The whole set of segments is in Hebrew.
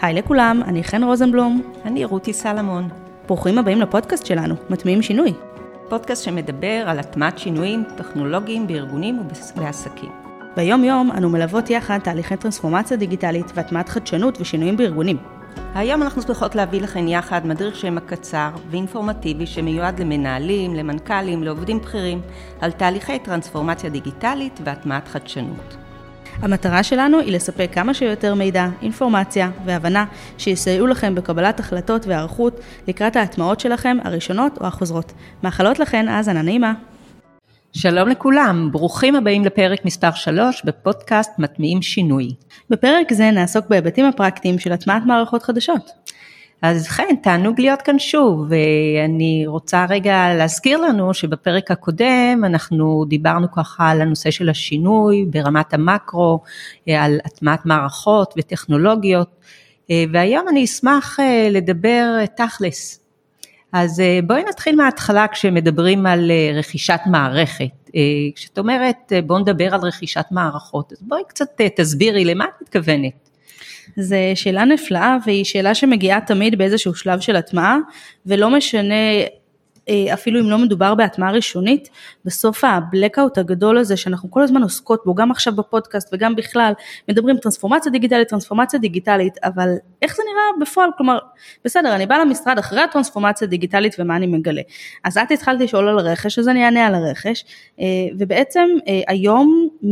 היי לכולם, אני חן רוזנבלום. אני רותי סלמון. ברוכים הבאים לפודקאסט שלנו, מטמיעים שינוי. פודקאסט שמדבר על הטמעת שינויים טכנולוגיים בארגונים ובעסקים. ביום יום אנו מלוות יחד תהליכי טרנספורמציה דיגיטלית והטמעת חדשנות ושינויים בארגונים. היום אנחנו שמחות להביא לכם יחד מדריך שם הקצר ואינפורמטיבי שמיועד למנהלים, למנכ"לים, לעובדים בכירים, על תהליכי טרנספורמציה דיגיטלית והטמעת חדשנות. המטרה שלנו היא לספק כמה שיותר מידע, אינפורמציה והבנה שיסייעו לכם בקבלת החלטות והיערכות לקראת ההטמעות שלכם הראשונות או החוזרות. מאחלות לכן האזנה נעימה. שלום לכולם, ברוכים הבאים לפרק מספר 3 בפודקאסט מטמיעים שינוי. בפרק זה נעסוק בהיבטים הפרקטיים של הטמעת מערכות חדשות. אז כן, תענוג להיות כאן שוב, ואני רוצה רגע להזכיר לנו שבפרק הקודם אנחנו דיברנו ככה על הנושא של השינוי ברמת המקרו, על הטמעת מערכות וטכנולוגיות, והיום אני אשמח לדבר תכלס. אז בואי נתחיל מההתחלה כשמדברים על רכישת מערכת. כשאת אומרת בואו נדבר על רכישת מערכות, אז בואי קצת תסבירי למה את מתכוונת. זו שאלה נפלאה והיא שאלה שמגיעה תמיד באיזשהו שלב של הטמעה ולא משנה אפילו אם לא מדובר בהטמעה ראשונית, בסוף ה blackout הגדול הזה שאנחנו כל הזמן עוסקות בו, גם עכשיו בפודקאסט וגם בכלל, מדברים טרנספורמציה דיגיטלית, טרנספורמציה דיגיטלית, אבל איך זה נראה בפועל? כלומר, בסדר, אני באה למשרד אחרי הטרנספורמציה הדיגיטלית ומה אני מגלה. אז את התחלת לשאול על הרכש, אז אני אענה על הרכש, אה, ובעצם אה, היום 100%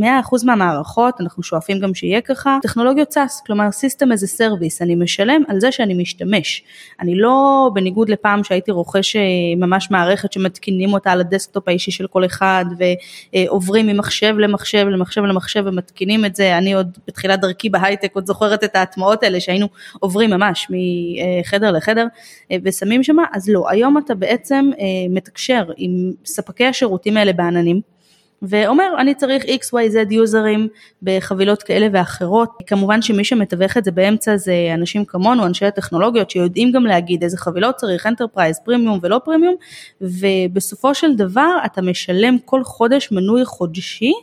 מהמערכות, אנחנו שואפים גם שיהיה ככה, טכנולוגיות SaaS, כלומר System as a Service, אני משלם על זה שאני משתמש. אני לא, בניגוד לפעם שהייתי רוכש ממש ממש מערכת שמתקינים אותה על ה desktop האישי של כל אחד ועוברים ממחשב למחשב למחשב למחשב ומתקינים את זה, אני עוד בתחילת דרכי בהייטק עוד זוכרת את ההטמעות האלה שהיינו עוברים ממש מחדר לחדר ושמים שמה, אז לא, היום אתה בעצם מתקשר עם ספקי השירותים האלה בעננים. ואומר אני צריך XYZ יוזרים בחבילות כאלה ואחרות. כמובן שמי שמתווך את זה באמצע זה אנשים כמונו, אנשי הטכנולוגיות שיודעים גם להגיד איזה חבילות צריך, enterprise, premium ולא פרימיום, ובסופו של דבר אתה משלם כל חודש מנוי חודשי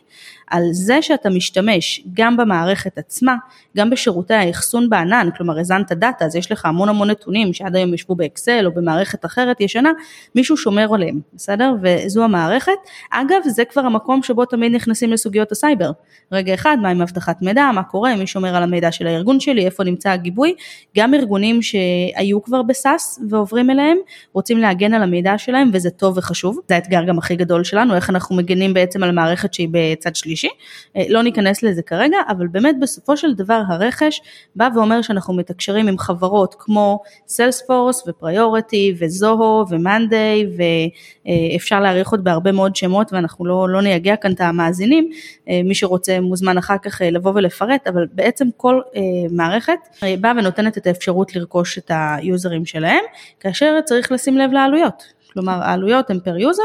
על זה שאתה משתמש גם במערכת עצמה, גם בשירותי האחסון בענן, כלומר הזנת data, אז יש לך המון המון נתונים שעד היום ישבו באקסל או במערכת אחרת ישנה, מישהו שומר עליהם, בסדר? וזו המערכת. אגב, זה כבר המקום שבו תמיד נכנסים לסוגיות הסייבר. רגע אחד, מה עם אבטחת מידע, מה קורה, מי שומר על המידע של הארגון שלי, איפה נמצא הגיבוי, גם ארגונים שהיו כבר בסאס ועוברים אליהם, רוצים להגן על המידע שלהם וזה טוב וחשוב, זה האתגר גם הכי גדול שלנו, איך אנחנו מגנים בעצם על מערכת שהיא בצד שלישי. שלישי, אה, לא ניכנס לזה כרגע, אבל באמת בסופו של דבר הרכש בא ואומר שאנחנו מתקשרים עם חברות כמו סיילספורס ופריוריטי וזוהו ומאנדיי ואפשר להעריך עוד בהרבה מאוד שמות ואנחנו לא, לא נייגע כאן את המאזינים, אה, מי שרוצה מוזמן אחר כך אה, לבוא ולפרט, אבל בעצם כל מערכת באה ונותנת את האפשרות לרכוש את היוזרים שלהם, כאשר צריך לשים לב לעלויות. כלומר העלויות הן per user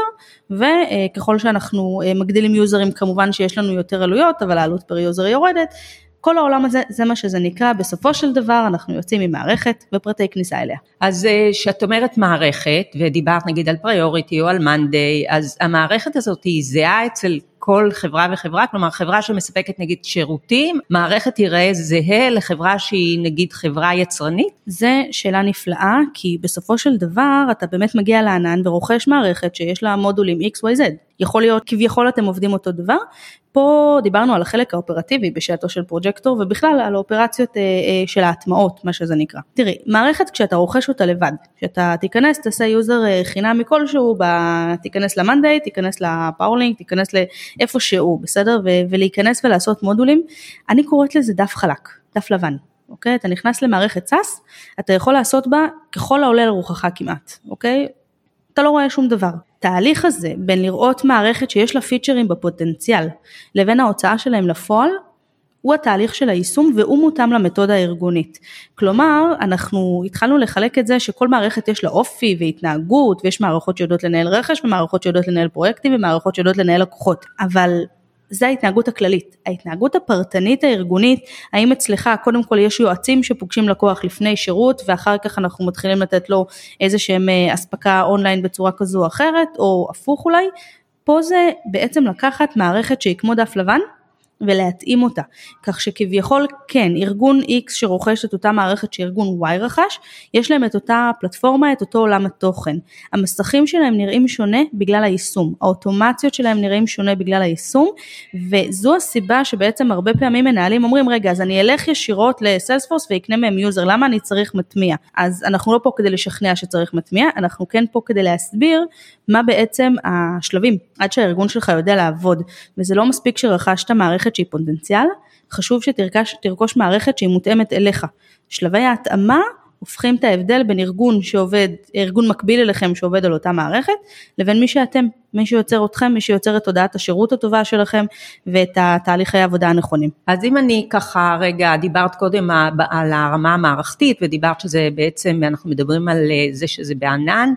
וככל שאנחנו אה, מגדילים יוזרים כמובן שיש לנו יותר עלויות אבל העלות per user יורדת. כל העולם הזה זה מה שזה נקרא בסופו של דבר אנחנו יוצאים ממערכת ופרטי כניסה אליה. אז כשאת אה, אומרת מערכת ודיברת נגיד על Priority או על Monday אז המערכת הזאת היא זהה אצל כל חברה וחברה, כלומר חברה שמספקת נגיד שירותים, מערכת תיראה זהה לחברה שהיא נגיד חברה יצרנית? זה שאלה נפלאה, כי בסופו של דבר אתה באמת מגיע לענן ורוכש מערכת שיש לה מודולים XYZ. יכול להיות כביכול אתם עובדים אותו דבר, פה דיברנו על החלק האופרטיבי בשעתו של פרוג'קטור ובכלל על האופרציות אה, אה, של ההטמעות, מה שזה נקרא. תראי, מערכת כשאתה רוכש אותה לבד, כשאתה תיכנס, תעשה user אה, חינמי כלשהו, ב... תיכנס ל Monday, תיכנס ל Powerlink, תיכנס לאיפה שהוא, בסדר? ו- ולהיכנס ולעשות מודולים, אני קוראת לזה דף חלק, דף לבן. אוקיי? אתה נכנס למערכת SAS, אתה יכול לעשות בה ככל העולה על רוחך כמעט, אוקיי? אתה לא רואה שום דבר. התהליך הזה בין לראות מערכת שיש לה פיצ'רים בפוטנציאל לבין ההוצאה שלהם לפועל הוא התהליך של היישום והוא מותאם למתודה הארגונית. כלומר, אנחנו התחלנו לחלק את זה שכל מערכת יש לה אופי והתנהגות ויש מערכות שיודעות לנהל רכש ומערכות שיודעות לנהל פרויקטים ומערכות שיודעות לנהל לקוחות. אבל זה ההתנהגות הכללית. ההתנהגות הפרטנית הארגונית, האם אצלך קודם כל יש יועצים שפוגשים לקוח לפני שירות ואחר כך אנחנו מתחילים לתת לו איזה שהם אה, אספקה אונליין בצורה כזו או אחרת, או הפוך אולי, פה זה בעצם לקחת מערכת שהיא כמו דף לבן ולהתאים אותה. כך שכביכול כן, ארגון X שרוכש את אותה מערכת שארגון Y רכש, יש להם את אותה פלטפורמה, את אותו עולם התוכן. המסכים שלהם נראים שונה בגלל היישום, האוטומציות שלהם נראים שונה בגלל היישום, וזו הסיבה שבעצם הרבה פעמים מנהלים אומרים, רגע, אז אני אלך ישירות ל Salesforce ואקנה מהם user, למה אני צריך מטמיע? אז אנחנו לא פה כדי לשכנע שצריך מטמיע, אנחנו כן פה כדי להסביר מה בעצם השלבים עד שהארגון שלך יודע לעבוד, וזה לא מספיק שרכשת מערכת שהיא פוטנציאל, חשוב שתרכוש מערכת שהיא מותאמת אליך. שלבי ההתאמה הופכים את ההבדל בין ארגון שעובד, ארגון מקביל אליכם שעובד על אותה מערכת, לבין מי שאתם, מי שיוצר אתכם, מי שיוצר את תודעת השירות הטובה שלכם ואת התהליכי העבודה הנכונים. אז אם אני ככה רגע, דיברת קודם על הרמה המערכתית ודיברת שזה בעצם, אנחנו מדברים על אה, זה שזה בענן,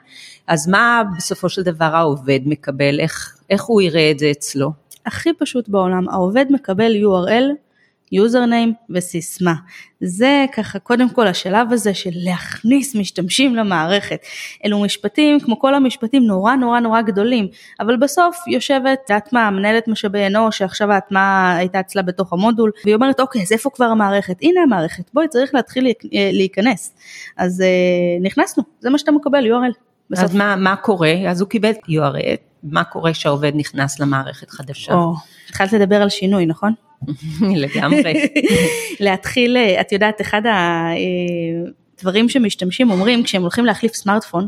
אז מה בסופו של דבר העובד מקבל, איך, איך הוא יראה את זה אצלו? הכי פשוט בעולם, העובד מקבל URL יוזרניים וסיסמה. זה ככה קודם כל השלב הזה של להכניס משתמשים למערכת. אלו משפטים כמו כל המשפטים נורא נורא נורא גדולים, אבל בסוף יושבת ההטמעה, מנהלת משאבי אנוש שעכשיו ההטמעה הייתה אצלה בתוך המודול, והיא אומרת אוקיי אז איפה כבר המערכת? הנה המערכת, בואי צריך להתחיל להיכנס. אז אה, נכנסנו, זה מה שאתה מקבל URL. בסוף. אז מה, מה קורה? אז הוא קיבל URL, מה קורה כשהעובד נכנס למערכת חדשה? או, התחלת לדבר על שינוי, נכון? לגמרי. להתחיל, אה, את יודעת, אחד הדברים אה, שמשתמשים אומרים כשהם הולכים להחליף סמארטפון,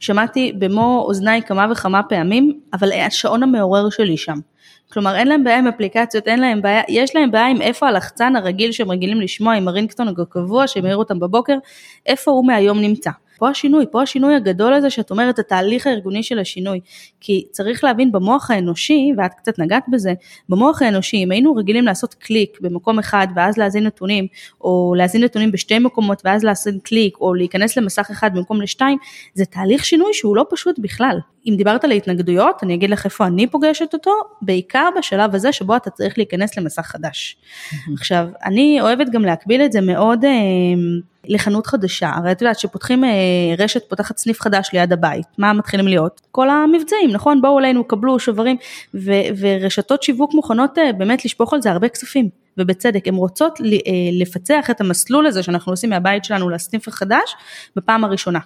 שמעתי במו אוזניי כמה וכמה פעמים, אבל השעון המעורר שלי שם. כלומר אין להם בעיה עם אפליקציות, אין להם בעיה, יש להם בעיה עם איפה הלחצן הרגיל שהם רגילים לשמוע עם הרינגסטון הקבוע שמעיר אותם בבוקר, איפה הוא מהיום נמצא. פה השינוי, פה השינוי הגדול הזה שאת אומרת, התהליך הארגוני של השינוי. כי צריך להבין במוח האנושי, ואת קצת נגעת בזה, במוח האנושי, אם היינו רגילים לעשות קליק במקום אחד ואז להזין נתונים, או להזין נתונים בשתי מקומות ואז לעשות קליק, או להיכנס למסך אחד במקום לשתיים, זה תהליך שינוי שהוא לא פשוט בכלל. אם דיברת על התנגדויות, אני אגיד לך איפה אני פוגשת אותו, בעיקר בשלב הזה שבו אתה צריך להיכנס למסך חדש. עכשיו, אני אוהבת גם להקביל את זה מאוד אה, לחנות חדשה, הרי את יודעת שפותחים אה, רשת פותחת סניף חדש ליד הבית, מה מתחילים להיות? כל המבצעים, נכון? בואו אלינו, קבלו שוברים, ו, ורשתות שיווק מוכנות אה, באמת לשפוך על זה הרבה כספים. ובצדק, הן רוצות אה, לפצח את המסלול הזה שאנחנו עושים מהבית שלנו לסניף החדש בפעם הראשונה.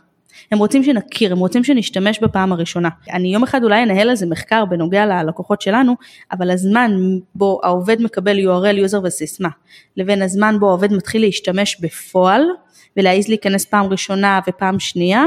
הם רוצים שנכיר, הם רוצים שנשתמש בפעם הראשונה. אני יום אחד אולי אנהל על זה מחקר בנוגע ללקוחות שלנו, אבל הזמן בו העובד מקבל URL, יוזר וסיסמה, לבין הזמן בו העובד מתחיל להשתמש בפועל, ולהעז להיכנס פעם ראשונה ופעם שנייה,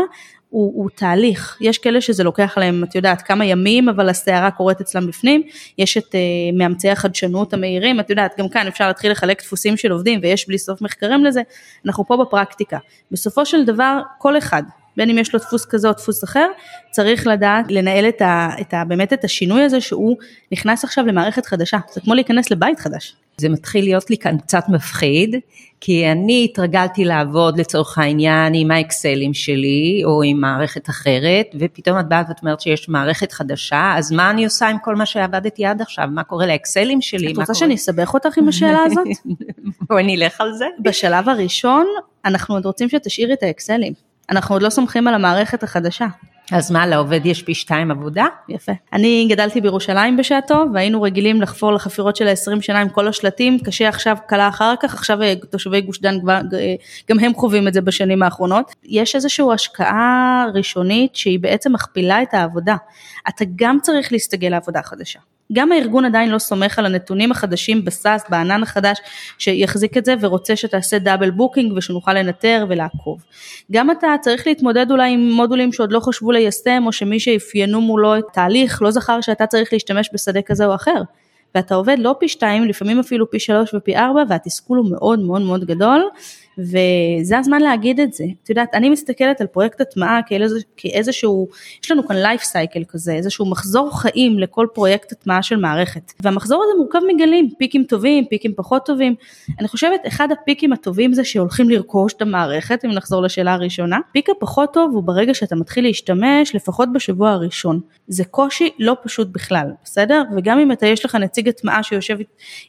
הוא, הוא תהליך, יש כאלה שזה לוקח להם, את יודעת, כמה ימים, אבל הסערה קורית אצלם בפנים, יש את uh, מאמצי החדשנות המהירים, את יודעת, גם כאן אפשר להתחיל לחלק דפוסים של עובדים ויש בלי סוף מחקרים לזה, אנחנו פה בפרקטיקה. בסופו של דבר, כל אחד, בין אם יש לו דפוס כזה או דפוס אחר, צריך לדעת לנהל את ה, את ה, באמת את השינוי הזה שהוא נכנס עכשיו למערכת חדשה, זה כמו להיכנס לבית חדש. זה מתחיל להיות לי כאן קצת מפחיד, כי אני התרגלתי לעבוד לצורך העניין עם האקסלים שלי או עם מערכת אחרת, ופתאום את באה ואת אומרת שיש מערכת חדשה, אז מה אני עושה עם כל מה שעבדתי עד עכשיו? מה קורה לאקסלים שלי? את רוצה קורה... שאני אסבך אותך עם השאלה הזאת? בואי נלך על זה. בשלב הראשון, אנחנו עוד רוצים שתשאירי את האקסלים. אנחנו עוד לא סומכים על המערכת החדשה. אז מה, לעובד יש פי שתיים עבודה? יפה. אני גדלתי בירושלים בשעתו, והיינו רגילים לחפור לחפירות של ה-20 שנה עם כל השלטים, קשה עכשיו, קלה אחר כך, עכשיו אה, תושבי גוש דן אה, גם הם חווים את זה בשנים האחרונות. יש איזושהי השקעה ראשונית שהיא בעצם מכפילה את העבודה. אתה גם צריך להסתגל לעבודה חדשה. גם הארגון עדיין לא סומך על הנתונים החדשים ב SaaS, בענן החדש, שיחזיק את זה ורוצה שתעשה double booking ושנוכל לנטר ולעקוב. גם אתה צריך להתמודד אולי עם מודולים שעוד לא חשבו ליישם, או שמי שאפיינו מולו את תהליך לא זכר שאתה צריך להשתמש בשדה כזה או אחר. ואתה עובד לא פי שתיים, לפעמים אפילו פי שלוש ופי ארבע, והתסכול הוא מאוד מאוד מאוד גדול. וזה הזמן להגיד את זה. את יודעת, אני מסתכלת על פרויקט הטמעה כאיזשהו, יש לנו כאן לייף סייקל כזה, איזשהו מחזור חיים לכל פרויקט הטמעה של מערכת. והמחזור הזה מורכב מגלים, פיקים טובים, פיקים פחות טובים. אני חושבת, אחד הפיקים הטובים זה שהולכים לרכוש את המערכת, אם נחזור לשאלה הראשונה. פיק הפחות טוב הוא ברגע שאתה מתחיל להשתמש, לפחות בשבוע הראשון. זה קושי לא פשוט בכלל, בסדר? וגם אם אתה, יש לך נציג הטמעה שיושב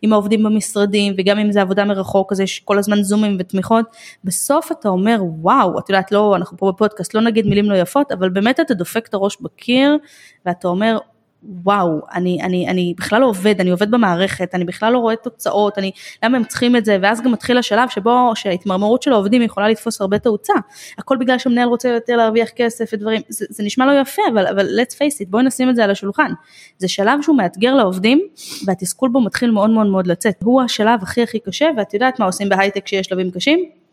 עם העובדים במשרדים, וגם אם זה עבודה מרחוק, אז יש כל הזמן זומים ותמיכות. יפות, בסוף אתה אומר וואו, את יודעת לא, אנחנו פה בפודקאסט, לא נגיד מילים לא יפות, אבל באמת אתה דופק את הראש בקיר ואתה אומר וואו, אני, אני, אני בכלל לא עובד, אני עובד במערכת, אני בכלל לא רואה תוצאות, אני, למה הם צריכים את זה, ואז גם מתחיל השלב שבו שההתמרמרות של העובדים יכולה לתפוס הרבה תאוצה, הכל בגלל שהמנהל רוצה יותר להרוויח כסף ודברים, זה, זה נשמע לא יפה, אבל, אבל let's face it, בואי נשים את זה על השולחן. זה שלב שהוא מאתגר לעובדים, והתסכול בו מתחיל מאוד מאוד מאוד לצאת, הוא השלב הכי הכי קשה, ואת יודעת מה עושים בהייטק כשיש שלבים קשים?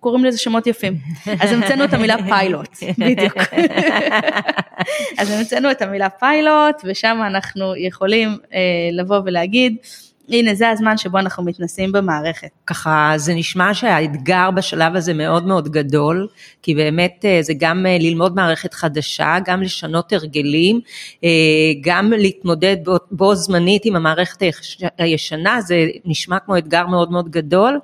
קוראים לזה שמות יפים. אז המצאנו את המילה פיילוט, בדיוק. אז המצאנו את המילה פיילוט, ושם אנחנו יכולים אה, לבוא ולהגיד, הנה זה הזמן שבו אנחנו מתנסים במערכת. ככה זה נשמע שהאתגר בשלב הזה מאוד מאוד גדול, כי באמת אה, זה גם אה, ללמוד מערכת חדשה, גם לשנות הרגלים, אה, גם להתמודד בו, בו זמנית עם המערכת הישנה, זה נשמע כמו אתגר מאוד מאוד גדול.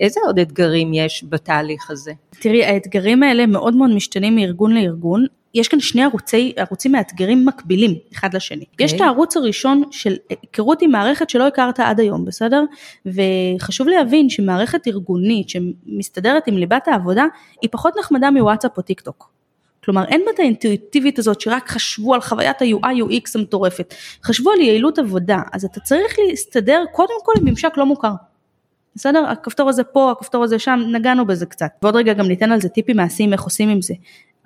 איזה עוד אתגרים יש בתהליך הזה? תראי, האתגרים האלה מאוד מאוד משתנים מארגון לארגון. יש כאן שני ערוצי, ערוצים מאתגרים מקבילים אחד לשני. Okay. יש את אוקיי. הערוץ הראשון של היכרות עם מערכת שלא הכרת עד היום, בסדר? וחשוב להבין שמערכת ארגונית שמסתדרת עם ליבת העבודה, היא פחות נחמדה מוואטסאפ או טיק טוק. כלומר אין בה את האינטואיטיבית הזאת שרק חשבו על חוויית ה-UI UX המטורפת, חשבו על יעילות עבודה, אז אתה צריך להסתדר קודם כל עם ממשק לא מוכר. בסדר? הכפתור הזה פה, הכפתור הזה שם, נגענו בזה קצת. ועוד רגע גם ניתן על זה טיפים מעשיים איך עושים עם זה.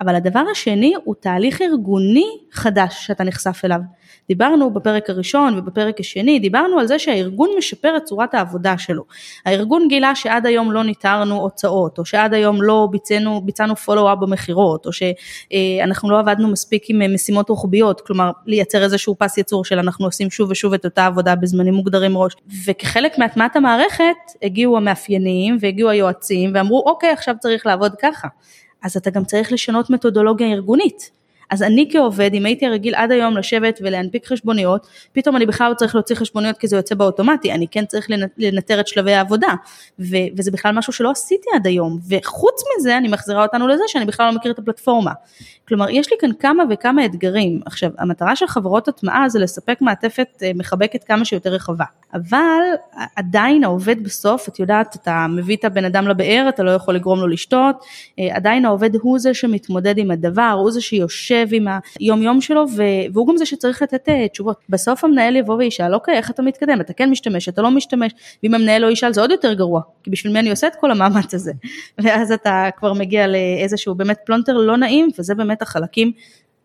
אבל הדבר השני הוא תהליך ארגוני חדש שאתה נחשף אליו. דיברנו בפרק הראשון ובפרק השני, דיברנו על זה שהארגון משפר את צורת העבודה שלו. הארגון גילה שעד היום לא ניתרנו הוצאות, או שעד היום לא ביצענו, ביצענו פולו-אפ במכירות, או שאנחנו לא עבדנו מספיק עם משימות רוחביות, כלומר לייצר איזשהו פס ייצור של אנחנו עושים שוב ושוב את אותה עבודה בזמנים מוגדרים ראש. וכחלק מהטמעת המערכת הגיעו המאפיינים והגיעו היועצים ואמרו אוקיי עכשיו צריך לעבוד ככה. אז אתה גם צריך לשנות מתודולוגיה ארגונית. אז אני כעובד, אם הייתי רגיל עד היום לשבת ולהנפיק חשבוניות, פתאום אני בכלל לא צריך להוציא חשבוניות כי זה יוצא באוטומטי, אני כן צריך לנטר את שלבי העבודה, ו- וזה בכלל משהו שלא עשיתי עד היום, וחוץ מזה אני מחזירה אותנו לזה שאני בכלל לא מכיר את הפלטפורמה. כלומר, יש לי כאן כמה וכמה אתגרים. עכשיו, המטרה של חברות הטמעה זה לספק מעטפת אה, מחבקת כמה שיותר רחבה. אבל עדיין העובד בסוף, את יודעת, אתה מביא את הבן אדם לבאר, אתה לא יכול לגרום לו לשתות, אה, עדיין העובד הוא זה שמתמודד עם הדבר, הוא זה שיושב עם היום יום שלו, והוא גם זה שצריך לתת אה, תשובות. בסוף המנהל יבוא וישאל, אוקיי, איך אתה מתקדם? אתה כן משתמש, אתה לא משתמש, ואם המנהל לא ישאל זה עוד יותר גרוע, כי בשביל מי אני עושה את כל המאמץ הזה? ואז אתה כבר מגיע לאיזשהו באמת פלונטר לא נעים, וזה באמת החלקים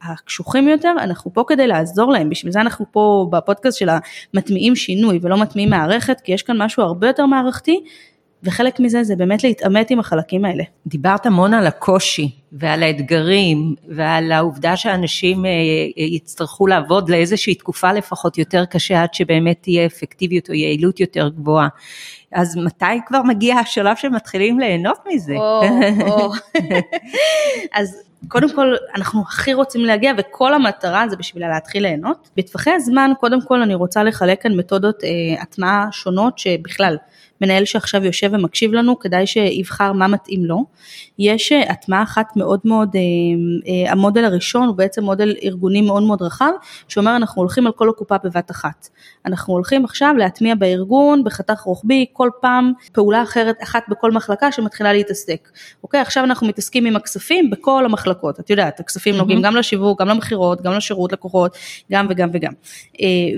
הקשוחים יותר, אנחנו פה כדי לעזור להם, בשביל זה אנחנו פה בפודקאסט של המטמיעים שינוי ולא מטמיעים מערכת, כי יש כאן משהו הרבה יותר מערכתי, וחלק מזה זה באמת להתעמת עם החלקים האלה. דיברת המון על הקושי ועל האתגרים ועל העובדה שאנשים אה, אה, יצטרכו לעבוד לאיזושהי תקופה לפחות יותר קשה עד שבאמת תהיה אפקטיביות או יעילות יותר גבוהה. אז מתי כבר מגיע השלב שמתחילים ליהנות מזה? או, או. אז קודם כל אנחנו הכי רוצים להגיע וכל המטרה זה בשביל להתחיל ליהנות. בטווחי הזמן קודם כל אני רוצה לחלק כאן מתודות אה, הטמעה שונות שבכלל מנהל שעכשיו יושב ומקשיב לנו, כדאי שיבחר מה מתאים לו. יש אה, הטמעה אחת מאוד מאוד, אה, אה, המודל הראשון הוא בעצם מודל ארגוני מאוד מאוד רחב, שאומר אנחנו הולכים על כל הקופה בבת אחת. אנחנו הולכים עכשיו להטמיע בארגון בחתך רוחבי כל פעם פעולה אחרת אחת בכל מחלקה שמתחילה להתעסק. אוקיי, עכשיו אנחנו מתעסקים עם הכספים בכל המחלקות, את יודעת, הכספים. נוגעים גם לשיווק, גם למכירות, גם לשירות לקוחות, גם וגם וגם.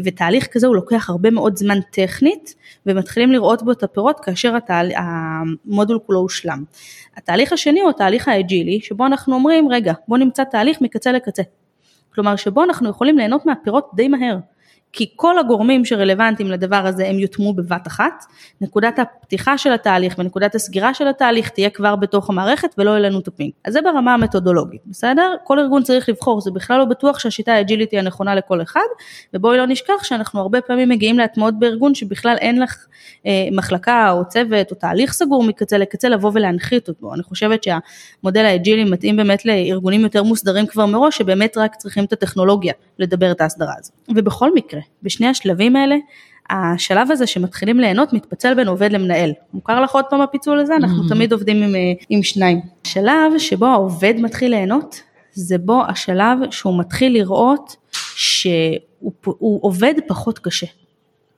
ותהליך כזה הוא לוקח הרבה מאוד זמן טכנית, ומתחילים לראות בו את הפירות כאשר התהל... המודול כולו הושלם. התהליך השני הוא התהליך האג'ילי, שבו אנחנו אומרים, רגע, בוא נמצא תהליך מקצה לקצה. כלומר, שבו אנחנו יכולים ליהנות מהפירות די מהר. כי כל הגורמים שרלוונטיים לדבר הזה הם יוטמעו בבת אחת, נקודת הפתיחה של התהליך ונקודת הסגירה של התהליך תהיה כבר בתוך המערכת ולא אלינו את הפינג. אז זה ברמה המתודולוגית, בסדר? כל ארגון צריך לבחור, זה בכלל לא בטוח שהשיטה האג'ילית היא נכונה לכל אחד, ובואי לא נשכח שאנחנו הרבה פעמים מגיעים להטמעות בארגון שבכלל אין לך אה, מחלקה או צוות או תהליך סגור מקצה לקצה לבוא ולהנחית אותו. אני חושבת שהמודל האג'ילי מתאים באמת לארגונים יותר מוסדרים כבר מראש, שבאמת רק צריכים את הטכנולוגיה לדבר את ההסדרה הזאת. ובכל מקרה, בשני השלבים האלה, השלב הזה שמתחילים ליהנות מתפצל בין עובד למנהל. מוכר לך עוד פעם הפיצול הזה? אנחנו mm-hmm. תמיד עובדים עם, אה, עם שניים. שלב שבו העובד מתחיל ליהנות, זה בו השלב שהוא מתחיל לראות שהוא עובד פחות קשה.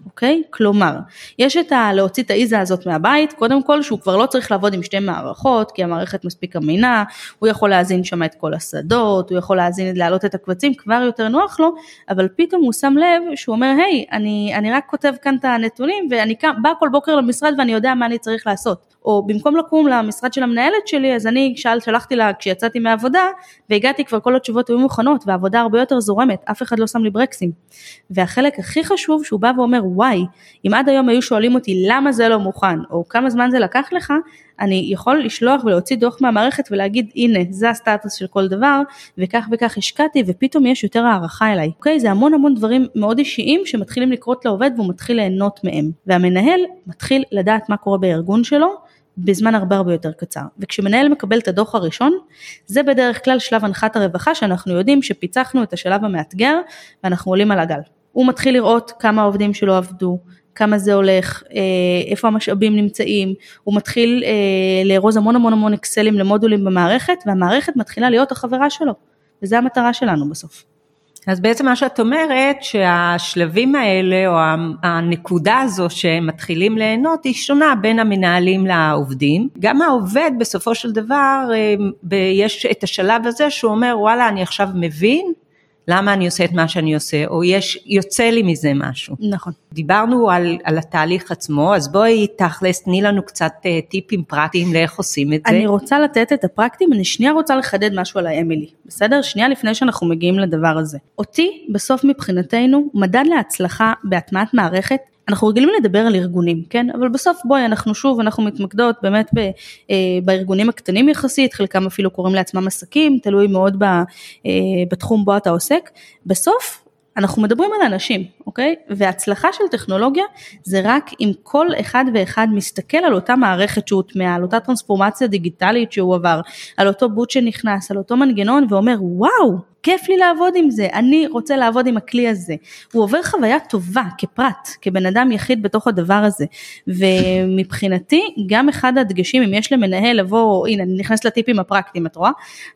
אוקיי? כלומר, יש את ה... להוציא את האיזה הזאת מהבית, קודם כל שהוא כבר לא צריך לעבוד עם שתי מערכות, כי המערכת מספיק אמינה, הוא יכול להזין שם את כל השדות, הוא יכול להזין, להעלות את הקבצים, כבר יותר נוח לו, אבל פתאום הוא שם לב שהוא אומר, היי, אני, אני רק כותב כאן את הנתונים, ואני קם, בא כל בוקר למשרד ואני יודע מה אני צריך לעשות. או במקום לקום למשרד של המנהלת שלי, אז אני שאל, שלחתי לה כשיצאתי מהעבודה, והגעתי כבר כל התשובות היו מוכנות, והעבודה הרבה יותר זורמת, אף אחד לא שם לי ברקסים. והחלק הכי חשוב שהוא בא ואומר, וואי, אם עד היום היו שואלים אותי למה זה לא מוכן, או כמה זמן זה לקח לך, אני יכול לשלוח ולהוציא דוח מהמערכת ולהגיד, הנה, זה הסטטוס של כל דבר, וכך וכך השקעתי, ופתאום יש יותר הערכה אליי. אוקיי, זה המון המון דברים מאוד אישיים שמתחילים לקרות לעובד והוא מתחיל ליהנות מהם. והמנהל מתחיל לדעת מה קורה בארגון שלו, בזמן הרבה הרבה יותר קצר. וכשמנהל מקבל את הדוח הראשון, זה בדרך כלל שלב הנחת הרווחה שאנחנו יודעים שפיצחנו את השלב המאתגר ואנחנו עולים על הגל. הוא מתחיל לראות כמה העובדים שלו עבדו, כמה זה הולך, אה, איפה המשאבים נמצאים, הוא מתחיל אה, לארוז המון המון המון אקסלים למודולים במערכת והמערכת מתחילה להיות החברה שלו, וזו המטרה שלנו בסוף. אז בעצם מה שאת אומרת שהשלבים האלה או הנקודה הזו שמתחילים ליהנות היא שונה בין המנהלים לעובדים. גם העובד בסופו של דבר אה, יש את השלב הזה שהוא אומר וואלה אני עכשיו מבין למה אני עושה את מה שאני עושה, או יש, יוצא לי מזה משהו. נכון. דיברנו על, על התהליך עצמו, אז בואי תכלס, תני לנו קצת uh, טיפים פרקטיים לאיך עושים את זה. אני רוצה לתת את הפרקטיים, אני שנייה רוצה לחדד משהו על האמילי, בסדר? שנייה לפני שאנחנו מגיעים לדבר הזה. אותי, בסוף מבחינתנו, מדד להצלחה בהטמעת מערכת אנחנו רגילים לדבר על ארגונים, כן? אבל בסוף בואי, אנחנו שוב, אנחנו מתמקדות באמת ב, אה, בארגונים הקטנים יחסית, חלקם אפילו קוראים לעצמם עסקים, תלוי מאוד ב, אה, בתחום בו אתה עוסק. בסוף אנחנו מדברים על אנשים, אוקיי? והצלחה של טכנולוגיה זה רק אם כל אחד ואחד מסתכל על אותה מערכת שהוטמעה, על אותה טרנספורמציה דיגיטלית שהוא עבר, על אותו בוט שנכנס, על אותו מנגנון ואומר וואו, כיף לי לעבוד עם זה, אני רוצה לעבוד עם הכלי הזה. הוא עובר חוויה טובה כפרט, כבן אדם יחיד בתוך הדבר הזה. ומבחינתי, גם אחד הדגשים, אם יש למנהל לבוא, הנה, אני נכנסת לטיפים הפרקטיים, את רואה?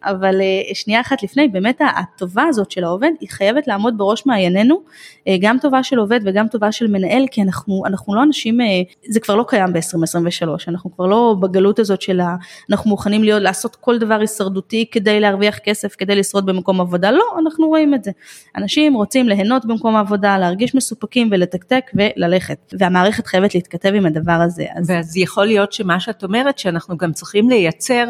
אבל אה, שנייה אחת לפני, באמת הטובה הזאת של העובד, היא חייבת לעמוד בראש מעיינינו, אה, גם טובה של עובד וגם טובה של מנהל, כי אנחנו, אנחנו לא אנשים, אה, זה כבר לא קיים ב-2023, אנחנו כבר לא בגלות הזאת של ה... אנחנו מוכנים להיות, לעשות כל דבר הישרדותי כדי להרוויח כסף, כדי לשרוד במקום עבודה. העבודה, לא, אנחנו רואים את זה. אנשים רוצים ליהנות במקום העבודה, להרגיש מסופקים ולתקתק וללכת, והמערכת חייבת להתכתב עם הדבר הזה. אז... ואז יכול להיות שמה שאת אומרת, שאנחנו גם צריכים לייצר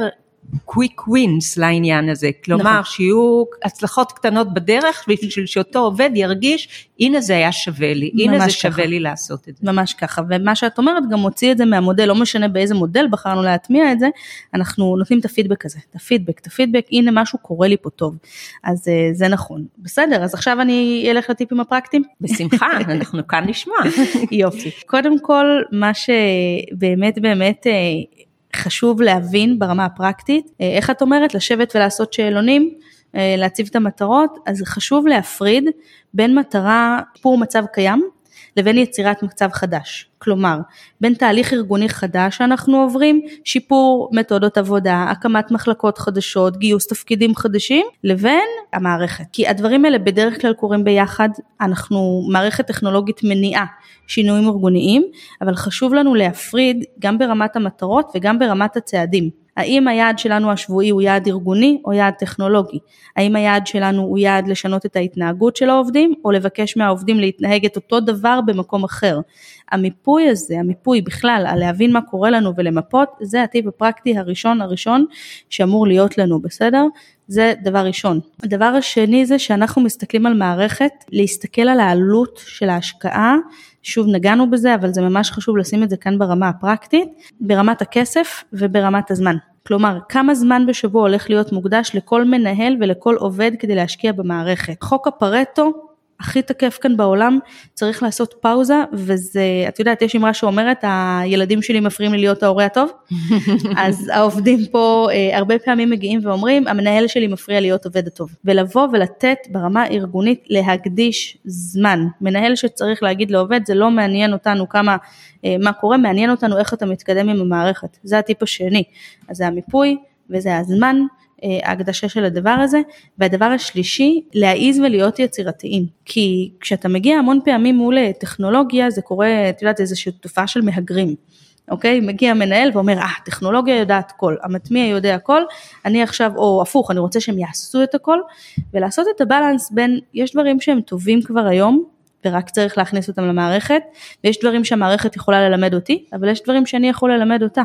קוויק ווינס לעניין הזה, כלומר נכון. שיהיו הצלחות קטנות בדרך בשביל שאותו עובד ירגיש הנה זה היה שווה לי, הנה זה שווה ככה. לי לעשות את זה. ממש ככה, ומה שאת אומרת גם מוציא את זה מהמודל, לא משנה באיזה מודל בחרנו להטמיע את זה, אנחנו נותנים את הפידבק הזה, את הפידבק, את הפידבק, הנה משהו קורה לי פה טוב, אז אה, זה נכון. בסדר, אז עכשיו אני אלך לטיפים הפרקטיים? בשמחה, אנחנו כאן לשמוע. יופי. קודם כל, מה שבאמת באמת אה, חשוב להבין ברמה הפרקטית, אה, איך את אומרת, לשבת ולעשות שאלונים, אה, להציב את המטרות, אז חשוב להפריד בין מטרה, שיפור מצב קיים, לבין יצירת מצב חדש. כלומר, בין תהליך ארגוני חדש שאנחנו עוברים, שיפור מתודות עבודה, הקמת מחלקות חדשות, גיוס תפקידים חדשים, לבין המערכת. כי הדברים האלה בדרך כלל קורים ביחד, אנחנו מערכת טכנולוגית מניעה שינויים ארגוניים, אבל חשוב לנו להפריד גם ברמת המטרות וגם ברמת הצעדים. האם היעד שלנו השבועי הוא יעד ארגוני או יעד טכנולוגי? האם היעד שלנו הוא יעד לשנות את ההתנהגות של העובדים או לבקש מהעובדים להתנהג את אותו דבר במקום אחר? המיפוי הזה, המיפוי בכלל, על להבין מה קורה לנו ולמפות, זה הטיפ הפרקטי הראשון הראשון שאמור להיות לנו, בסדר? זה דבר ראשון. הדבר השני זה שאנחנו מסתכלים על מערכת, להסתכל על העלות של ההשקעה, שוב נגענו בזה, אבל זה ממש חשוב לשים את זה כאן ברמה הפרקטית, ברמת הכסף וברמת הזמן. כלומר, כמה זמן בשבוע הולך להיות מוקדש לכל מנהל ולכל עובד כדי להשקיע במערכת. חוק הפרטו הכי תקף כאן בעולם, צריך לעשות פאוזה, וזה, את יודעת, יש אמרה שאומרת, הילדים שלי מפריעים לי להיות ההורה הטוב, אז העובדים פה אה, הרבה פעמים מגיעים ואומרים, המנהל שלי מפריע להיות עובד הטוב. ולבוא ולתת ברמה הארגונית להקדיש זמן. מנהל שצריך להגיד לעובד, זה לא מעניין אותנו כמה, אה, מה קורה, מעניין אותנו איך אתה מתקדם עם המערכת. זה הטיפ השני. אז זה המיפוי, וזה הזמן, ההקדשה של הדבר הזה. והדבר השלישי, להעיז ולהיות יצירתיים. כי כשאתה מגיע המון פעמים מול טכנולוגיה, זה קורה, את יודעת, איזושהי תופעה של מהגרים. אוקיי? מגיע מנהל ואומר, אה, טכנולוגיה יודעת הכל, המטמיע יודע הכל, אני עכשיו, או הפוך, אני רוצה שהם יעשו את הכל, ולעשות את הבלנס בין, יש דברים שהם טובים כבר היום, ורק צריך להכניס אותם למערכת, ויש דברים שהמערכת יכולה ללמד אותי, אבל יש דברים שאני יכול ללמד אותה.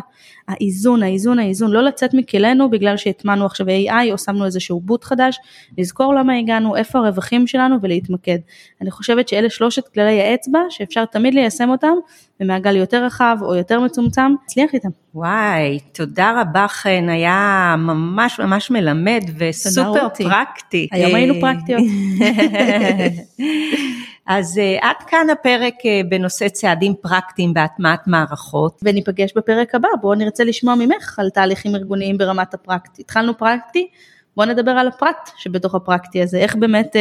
האיזון, האיזון, האיזון, לא לצאת מכלנו בגלל שהטמנו עכשיו AI או שמנו איזשהו בוט חדש, לזכור למה הגענו, איפה הרווחים שלנו ולהתמקד. אני חושבת שאלה שלושת כללי האצבע שאפשר תמיד ליישם אותם, במעגל יותר רחב או יותר מצומצם, נצליח איתם. וואי, תודה רבה חן, היה ממש ממש מלמד וסופר פרקטי. היום היינו פרקטיות. אז uh, עד כאן הפרק uh, בנושא צעדים פרקטיים בהטמעת מערכות. וניפגש בפרק הבא, בואו נרצה לשמוע ממך על תהליכים ארגוניים ברמת הפרקטי. התחלנו פרקטי, בואו נדבר על הפרט שבתוך הפרקטי הזה, איך באמת uh,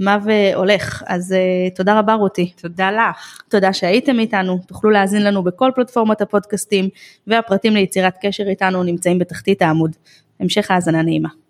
מה והולך. אז תודה רבה רותי. תודה לך. תודה שהייתם איתנו, תוכלו להאזין לנו בכל פלטפורמת הפודקאסטים, והפרטים ליצירת קשר איתנו נמצאים בתחתית העמוד. המשך האזנה נעימה.